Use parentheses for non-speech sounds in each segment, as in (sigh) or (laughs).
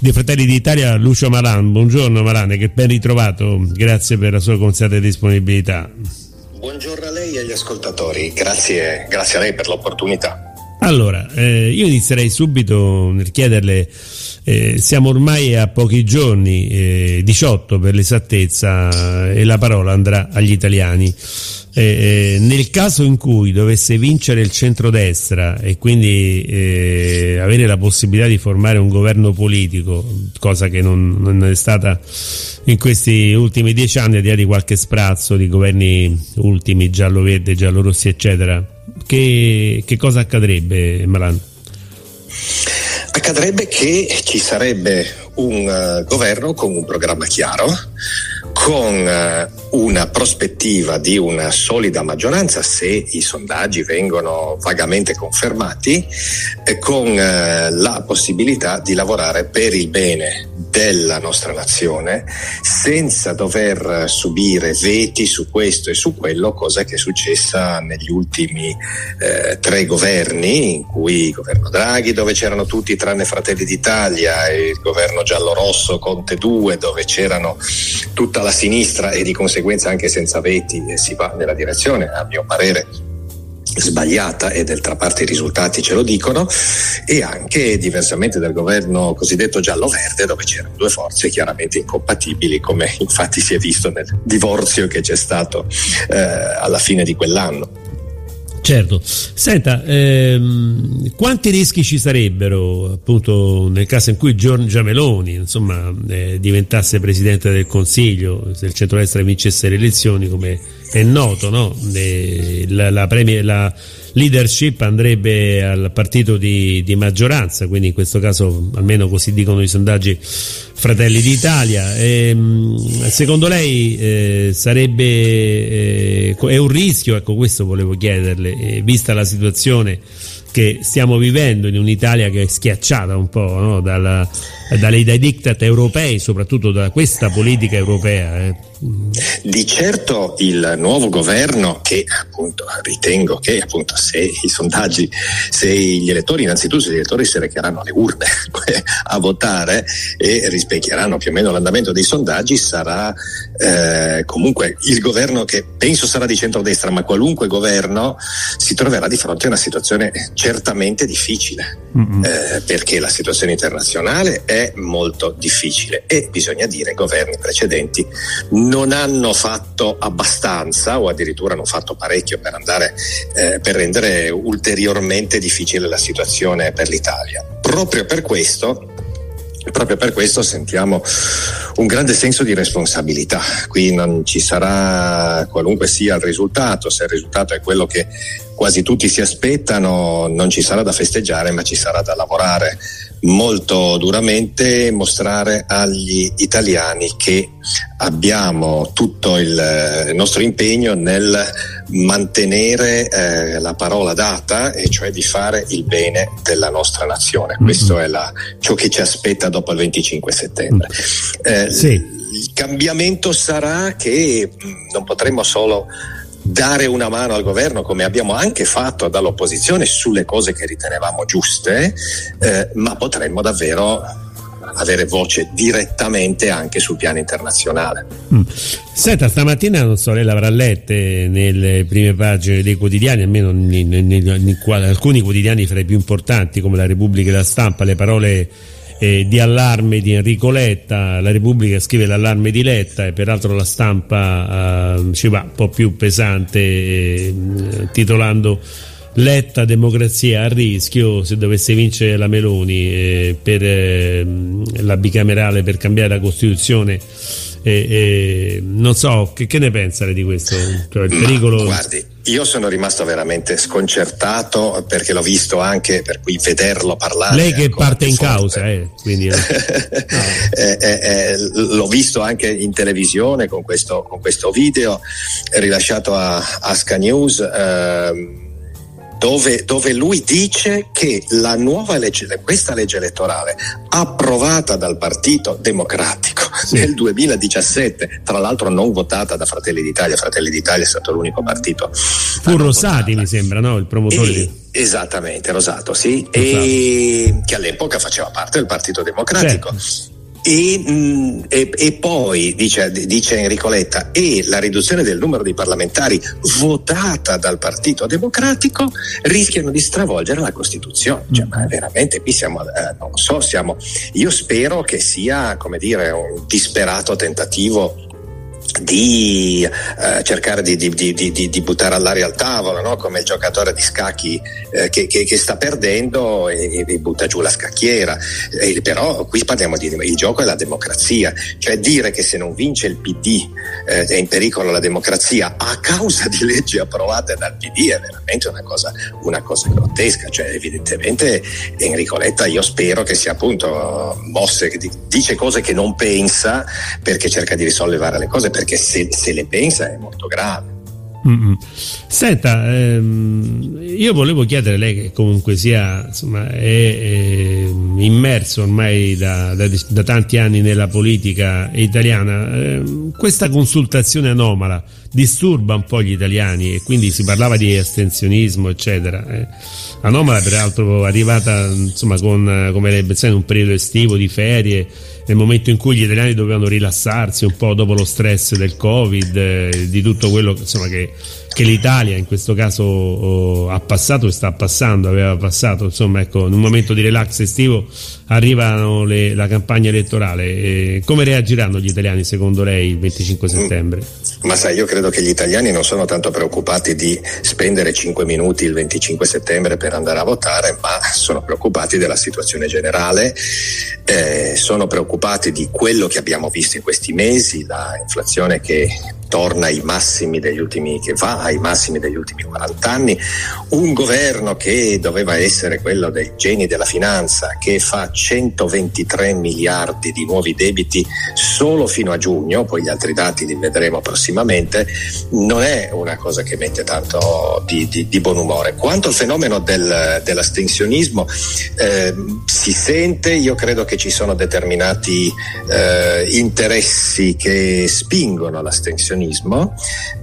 Dei Fratelli d'Italia Lucio Malan. Buongiorno Malan, che ben ritrovato. Grazie per la sua constante disponibilità. Buongiorno a lei e agli ascoltatori. Grazie, grazie a lei per l'opportunità. Allora, eh, io inizierei subito nel chiederle, eh, siamo ormai a pochi giorni, eh, 18 per l'esattezza, e la parola andrà agli italiani. Eh, nel caso in cui dovesse vincere il centrodestra e quindi eh, avere la possibilità di formare un governo politico, cosa che non, non è stata in questi ultimi dieci anni, al di là di qualche sprazzo di governi ultimi, giallo-verde, giallo-rossi, eccetera, che, che cosa accadrebbe, Malan? Accadrebbe che ci sarebbe un uh, governo con un programma chiaro, con uh, una prospettiva di una solida maggioranza se i sondaggi vengono vagamente confermati, con uh, la possibilità di lavorare per il bene della nostra nazione senza dover subire veti su questo e su quello, cosa che è successa negli ultimi eh, tre governi, in cui il governo Draghi dove c'erano tutti tranne Fratelli d'Italia e il governo giallo-rosso Conte 2 dove c'erano tutta la sinistra e di conseguenza anche senza veti si va nella direzione, a mio parere, sbagliata e d'altra parte i risultati ce lo dicono e anche diversamente dal governo cosiddetto giallo-verde dove c'erano due forze chiaramente incompatibili come infatti si è visto nel divorzio che c'è stato eh, alla fine di quell'anno. Certo, senta, ehm, quanti rischi ci sarebbero appunto nel caso in cui Giorgia Meloni insomma, eh, diventasse Presidente del Consiglio, se il centrodestra vincesse le elezioni come è noto, no? la, la, premier, la, leadership andrebbe al partito di, di, maggioranza, quindi in questo caso almeno così dicono i sondaggi Fratelli d'Italia. E, secondo lei eh, sarebbe eh, è un rischio, ecco questo volevo chiederle, eh, vista la situazione che stiamo vivendo in un'Italia che è schiacciata un po' no? Dalla, dalle, dai diktat europei, soprattutto da questa politica europea. Eh. Di certo il nuovo governo che appunto ritengo che appunto se i sondaggi, se gli elettori, innanzitutto se gli elettori si recheranno alle urne (laughs) a votare e rispecchieranno più o meno l'andamento dei sondaggi, sarà eh, comunque il governo che penso sarà di centrodestra, ma qualunque governo si troverà di fronte a una situazione certamente difficile, mm-hmm. eh, perché la situazione internazionale è molto difficile e bisogna dire i governi precedenti non hanno fatto abbastanza o addirittura hanno fatto parecchio per andare eh, per rendere ulteriormente difficile la situazione per l'Italia. Proprio per questo proprio per questo sentiamo un grande senso di responsabilità. Qui non ci sarà qualunque sia il risultato, se il risultato è quello che quasi tutti si aspettano, non ci sarà da festeggiare, ma ci sarà da lavorare molto duramente e mostrare agli italiani che abbiamo tutto il nostro impegno nel mantenere eh, la parola data e cioè di fare il bene della nostra nazione. Mm-hmm. Questo è la, ciò che ci aspetta dopo il 25 settembre. Eh, sì. Il cambiamento sarà che mm, non potremo solo dare una mano al governo come abbiamo anche fatto dall'opposizione sulle cose che ritenevamo giuste, eh, ma potremmo davvero avere voce direttamente anche sul piano internazionale. Mm. Senta, stamattina non so, lei l'avrà lette nelle prime pagine dei quotidiani, almeno in, in, in, in alcuni quotidiani fra i più importanti come la Repubblica e la Stampa, le parole eh, di allarme di Enrico Letta, la Repubblica scrive l'allarme di Letta e peraltro la stampa eh, ci va un po' più pesante eh, titolando Letta democrazia a rischio se dovesse vincere la Meloni eh, per ehm, la bicamerale per cambiare la Costituzione e, e non so, che, che, ne pensa di questo? Cioè, il pericolo... guardi, io sono rimasto veramente sconcertato perché l'ho visto anche, per cui vederlo parlare. Lei che parte in forte. causa, eh, quindi, (laughs) eh. eh, eh, l'ho visto anche in televisione con questo, con questo video rilasciato a, a Sky News. Ehm, dove, dove, lui dice che la nuova legge, questa legge elettorale approvata dal Partito Democratico sì. nel 2017, tra l'altro non votata da Fratelli d'Italia, Fratelli d'Italia è stato l'unico partito. Fu Rosati mi sembra, no? Il promotore. E, esattamente, Rosato, sì, Rosato. e che all'epoca faceva parte del Partito Democratico. Certo. E, mh, mm, e, e, poi dice, dice, Enrico Letta e la riduzione del numero di parlamentari votata dal Partito Democratico rischiano di stravolgere la Costituzione. Cioè, ma veramente qui siamo, eh, non so, siamo, io spero che sia come dire un disperato tentativo di eh, cercare di, di, di, di, buttare all'aria al tavolo, no? come il giocatore di scacchi eh, che, che, che, sta perdendo e, e, butta giù la scacchiera. Eh, però qui parliamo di il gioco è la democrazia, cioè dire che se non vince il PD eh, è in pericolo la democrazia a causa di leggi approvate dal PD è veramente una cosa, una cosa grottesca. Cioè, evidentemente Enrico Letta io spero che sia appunto mosse, che dice cose che non pensa perché cerca di risollevare le cose perché se, se le pensa è molto grave. Mm-hmm. Senta, ehm, io volevo chiedere lei che comunque sia insomma, è, è immerso ormai da, da, da, tanti anni nella politica italiana, ehm, questa consultazione anomala disturba un po' gli italiani e quindi si parlava di astensionismo eccetera. Eh. Anomala peraltro arrivata insomma con come lei in un periodo estivo di ferie nel momento in cui gli italiani dovevano rilassarsi un po' dopo lo stress del Covid, eh, di tutto quello insomma, che, che, l'Italia in questo caso oh, ha passato e sta passando, aveva passato, insomma, ecco, in un momento di relax estivo arrivano le, la campagna elettorale. Eh, come reagiranno gli italiani secondo lei il 25 settembre? Ma sai, io credo che gli italiani non sono tanto preoccupati di spendere 5 minuti il 25 settembre per andare a votare, ma sono preoccupati della situazione generale, eh, sono preoccupati di quello che abbiamo visto in questi mesi, la inflazione che torna ai massimi degli ultimi, che va ai massimi degli ultimi 40 anni, un governo che doveva essere quello dei geni della finanza, che fa 123 miliardi di nuovi debiti solo fino a giugno, poi gli altri dati li vedremo prossimamente, non è una cosa che mette tanto di, di, di buon umore. Quanto al fenomeno del, dell'astensionismo, eh, si sente, io credo che ci sono determinati eh, interessi che spingono l'astensionismo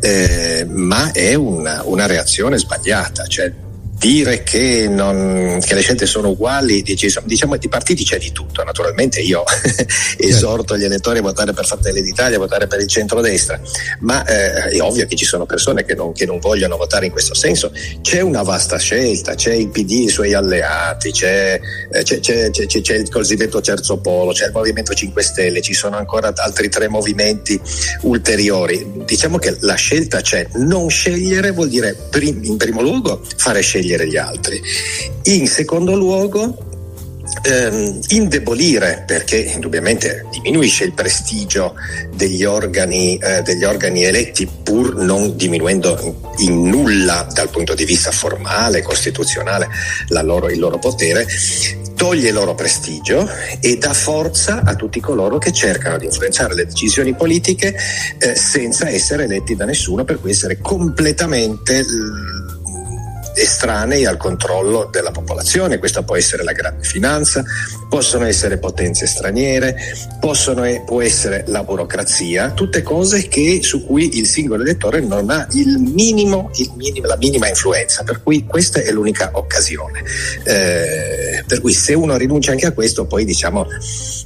eh, ma è una, una reazione sbagliata. Cioè, dire che, non, che, le scelte sono uguali, diciamo di partiti c'è di tutto, naturalmente io (laughs) esorto gli elettori a votare per Fratelli d'Italia, a votare per il centrodestra, ma eh, è ovvio che ci sono persone che non, che non, vogliono votare in questo senso, c'è una vasta scelta, c'è il PD e i suoi alleati, c'è, eh, c'è, c'è, c'è il cosiddetto terzo polo, c'è il Movimento 5 Stelle, ci sono ancora altri tre movimenti ulteriori, diciamo che la scelta c'è, non scegliere vuol dire in primo luogo fare scegliere scegliere gli altri. In secondo luogo, ehm, indebolire perché indubbiamente diminuisce il prestigio degli organi, eh, degli organi eletti pur non diminuendo in nulla dal punto di vista formale, costituzionale loro, il loro potere, toglie loro prestigio e dà forza a tutti coloro che cercano di influenzare le decisioni politiche eh, senza essere eletti da nessuno, per cui essere completamente estranei al controllo della popolazione, questa può essere la grande finanza, possono essere potenze straniere, possono, può essere la burocrazia, tutte cose che, su cui il singolo elettore non ha il minimo, il minimo, la minima influenza, per cui questa è l'unica occasione. Eh, per cui se uno rinuncia anche a questo, poi diciamo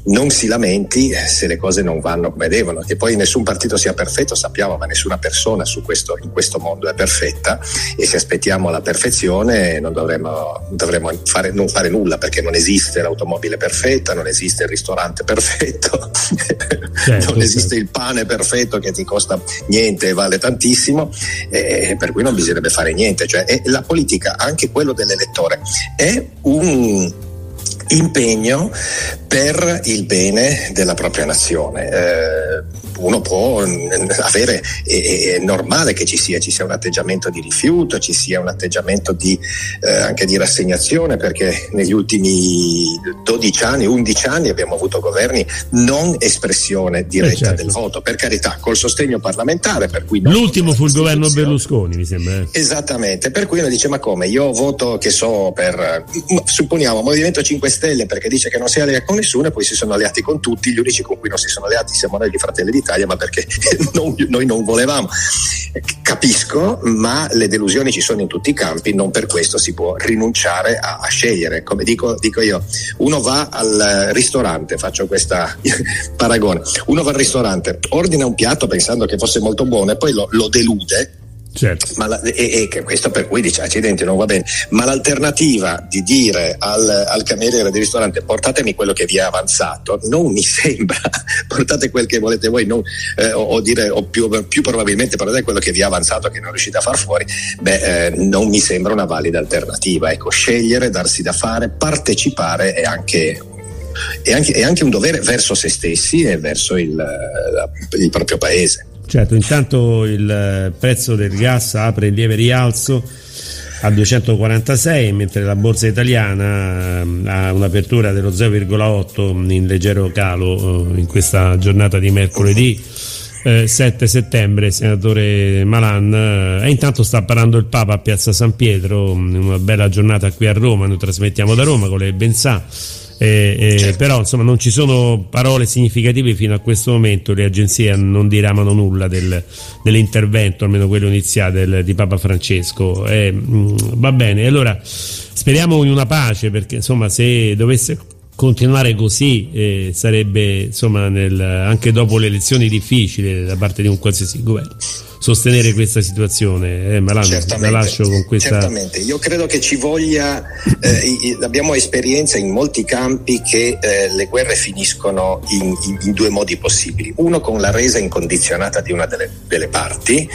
non si lamenti se le cose non vanno come devono, che poi nessun partito sia perfetto, sappiamo, ma nessuna persona questo, in questo mondo è perfetta e se aspettiamo la perfezione non dovremmo, dovremmo fare, non fare nulla perché non esiste l'automobile perfetta, non esiste il ristorante perfetto, certo, non esiste certo. il pane perfetto che ti costa niente e vale tantissimo, e per cui non bisognerebbe fare niente. Cioè, la politica, anche quello dell'elettore, è un impegno per il bene della propria nazione. Eh, uno può avere, è, è, normale che ci sia, ci sia un atteggiamento di rifiuto, ci sia un atteggiamento di, eh, anche di rassegnazione, perché negli ultimi 12 anni, 11 anni abbiamo avuto governi non espressione diretta eh certo. del voto, per carità, col sostegno parlamentare. Per cui L'ultimo fu il governo Berlusconi, mi sembra. Eh. Esattamente, per cui uno dice ma come, io voto che so per, supponiamo, Movimento 5 Stelle perché dice che non si allega con nessuno e poi si sono alleati con tutti, gli unici con cui non si sono alleati siamo noi di Fratelli d'Italia d'Italia, ma perché (laughs) non, noi non volevamo. Capisco, ma le delusioni ci sono in tutti i campi, non per questo si può rinunciare a, a scegliere. Come dico, dico, io, uno va al ristorante, faccio questa (laughs) paragone, uno va al ristorante, ordina un piatto pensando che fosse molto buono e poi lo, lo delude Certo. La, e, e, questo per cui dice accidenti non va bene. Ma l'alternativa di dire al, al cameriere del ristorante portatemi quello che vi è avanzato non mi (laughs) sembra portate quel che volete voi non, eh, o, o, dire o più, più, probabilmente portate quello che vi è avanzato che non riuscite a far fuori beh eh, non mi sembra una valida alternativa. Ecco scegliere darsi da fare partecipare è anche è anche, è anche un dovere verso se stessi e verso il, il proprio paese Certo, intanto il prezzo del gas apre in lieve rialzo a 246 mentre la borsa italiana ehm, ha un'apertura dello 0,8 in leggero calo eh, in questa giornata di mercoledì eh, 7 settembre senatore Malan. Eh, e intanto sta parlando il Papa a Piazza San Pietro una bella giornata qui a Roma noi trasmettiamo da Roma con le Bensà eh, eh, certo. però insomma non ci sono parole significative fino a questo momento, le agenzie non diramano nulla del, dell'intervento, almeno quello iniziale del, di Papa Francesco. Eh, mh, mm, va bene, allora speriamo in una pace perché insomma se dovesse continuare così eh, sarebbe insomma nel, anche dopo le elezioni difficili da parte di un qualsiasi governo sostenere questa situazione. Eh, Malano, la lascio con questa. Certamente, io credo che ci voglia, eh, abbiamo esperienza in molti campi che eh, le guerre finiscono in, in, in, due modi possibili. Uno con la resa incondizionata di una delle, delle parti,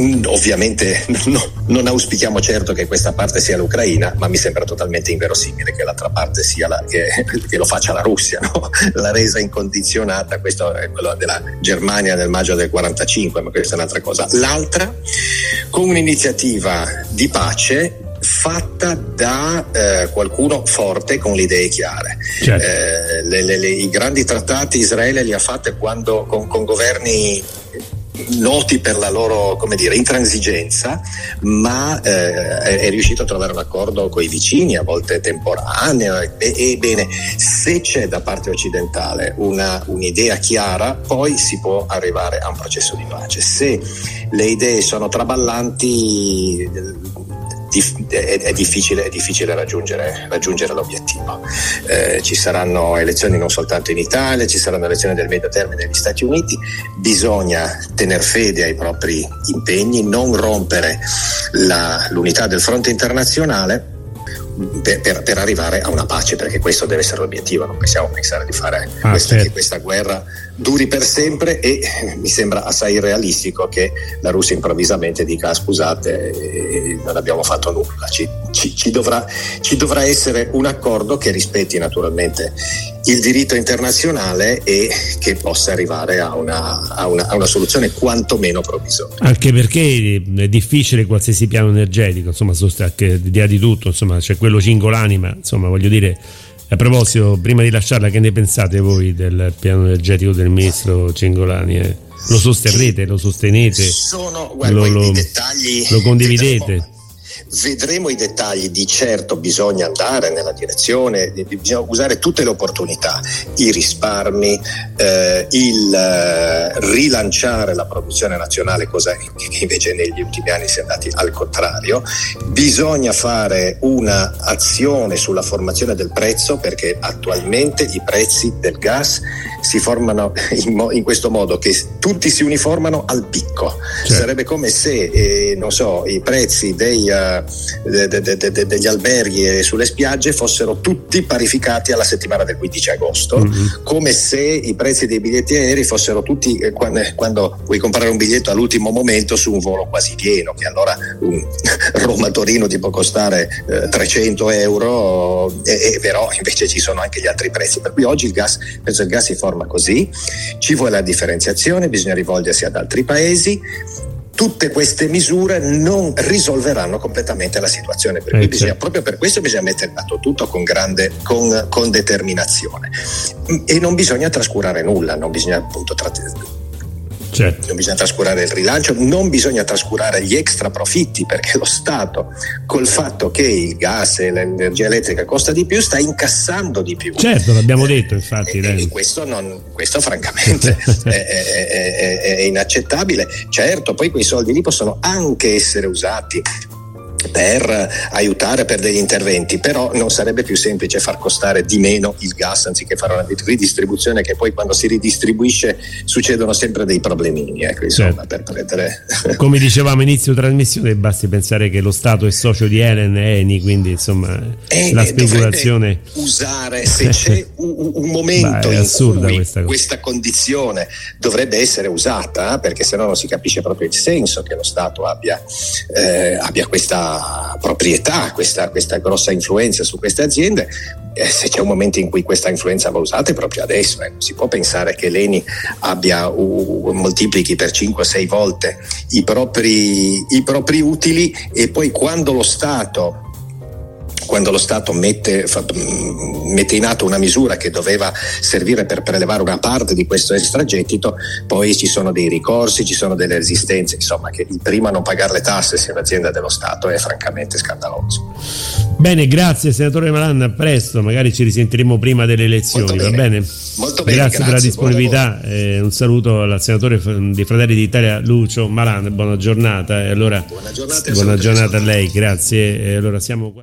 mm, ovviamente (laughs) no, non auspichiamo certo che questa parte sia l'Ucraina, ma mi sembra totalmente inverosimile che l'altra parte sia la, che, (laughs) che lo faccia la Russia. No? (laughs) La resa incondizionata, questo è quello della Germania nel maggio del 45, ma questa è un'altra cosa cosa. L'altra con un'iniziativa di pace fatta da eh, qualcuno forte con le idee chiare. Certo. Eh, le, le, le, I grandi trattati Israele li ha fatti quando con, con governi noti per la loro dire, intransigenza, ma eh, è, riuscito a trovare un accordo con i vicini, a volte temporaneo. E, e bene, se c'è da parte occidentale una, un'idea chiara, poi si può arrivare a un processo di pace. Se le idee sono traballanti, è, è, difficile, è difficile raggiungere, raggiungere, l'obiettivo. Eh, ci saranno elezioni non soltanto in Italia, ci saranno elezioni del medio termine negli Stati Uniti, bisogna tener fede ai propri impegni, non rompere la, l'unità del fronte internazionale per, per, per, arrivare a una pace, perché questo deve essere l'obiettivo, non possiamo pensare di fare ah, questa, certo. che questa guerra duri per sempre e mi sembra assai realistico che la Russia improvvisamente dica ah, scusate eh, non abbiamo fatto nulla, ci, ci, ci, dovrà, ci dovrà essere un accordo che rispetti naturalmente il diritto internazionale e che possa arrivare a una, a una, a una soluzione quantomeno provvisoria. Anche perché è difficile qualsiasi piano energetico, insomma, dia di tutto, insomma, c'è quello Cingolani, ma insomma, voglio dire, a proposito, prima di lasciarla, che ne pensate voi del piano energetico del ministro Cingolani? Eh? Lo sosterrete, lo sostenete? Sono, guarda, lo, lo, lo condividete? Vedremo i dettagli, di certo bisogna andare nella direzione, bisogna usare tutte le opportunità, i risparmi, eh, il eh, rilanciare la produzione nazionale, cosa che invece negli ultimi anni si è andati al contrario. Bisogna fare un'azione sulla formazione del prezzo perché attualmente i prezzi del gas si formano (laughs) in, mo- in questo modo che tutti si uniformano al picco. Certo. Sarebbe come se, eh, non so, i prezzi dei, uh, de- de- de- degli alberghi sulle spiagge fossero tutti parificati alla settimana del 15 agosto, mm-hmm. come se i prezzi dei biglietti aerei fossero tutti eh, quando, quando, vuoi comprare un biglietto all'ultimo momento su un volo quasi pieno, che allora un (laughs) Roma-Torino ti può costare eh, 300 euro, e, e, però invece ci sono anche gli altri prezzi. Per cui oggi il gas, penso il gas si forma così, ci vuole la differenziazione, bisogna rivolgersi ad altri paesi tutte queste misure non risolveranno completamente la situazione. Per eh, bisogna, proprio per questo bisogna mettere in atto tutto con, grande, con, con determinazione. E non bisogna trascurare nulla, non bisogna appunto Certo. Non bisogna trascurare il rilancio, non bisogna trascurare gli extra profitti perché lo Stato, col fatto che il gas e l'energia elettrica costa di più, sta incassando di più. Certo, l'abbiamo detto infatti. E, e questo, non, questo, francamente (laughs) è, è, è, è inaccettabile. Certo, poi quei soldi lì possono anche essere usati per aiutare per degli interventi, però non sarebbe più semplice far costare di meno il gas anziché fare una ridistribuzione che poi quando si ridistribuisce succedono sempre dei problemini. Ecco, insomma, certo. per prendere... (laughs) Come dicevamo inizio trasmissione, basti pensare che lo Stato è socio di Elen e Eni, quindi insomma eh, la speculazione... Usare, se c'è (laughs) un, un momento Beh, in cui questa, questa, condizione dovrebbe essere usata, perché se no non si capisce proprio il senso che lo Stato abbia, eh, abbia questa proprietà, questa, questa grossa influenza su queste aziende, eh, se c'è un momento in cui questa influenza va usata è proprio adesso. Eh. Si può pensare che l'ENI abbia, uh, moltiplichi per 5-6 volte i propri, i propri utili e poi quando lo Stato quando lo Stato mette, fa, mette, in atto una misura che doveva servire per prelevare una parte di questo extragettito, poi ci sono dei ricorsi, ci sono delle resistenze, insomma che il primo a non pagare le tasse sia un'azienda dello Stato è francamente scandaloso. Bene, grazie senatore Malan, a presto, magari ci risentiremo prima delle elezioni, bene. va bene? Molto bene, grazie, grazie per la disponibilità, eh, un saluto al senatore dei Fratelli d'Italia Lucio Malan, buona giornata. E allora, buona giornata, buona giornata a lei, grazie. E allora siamo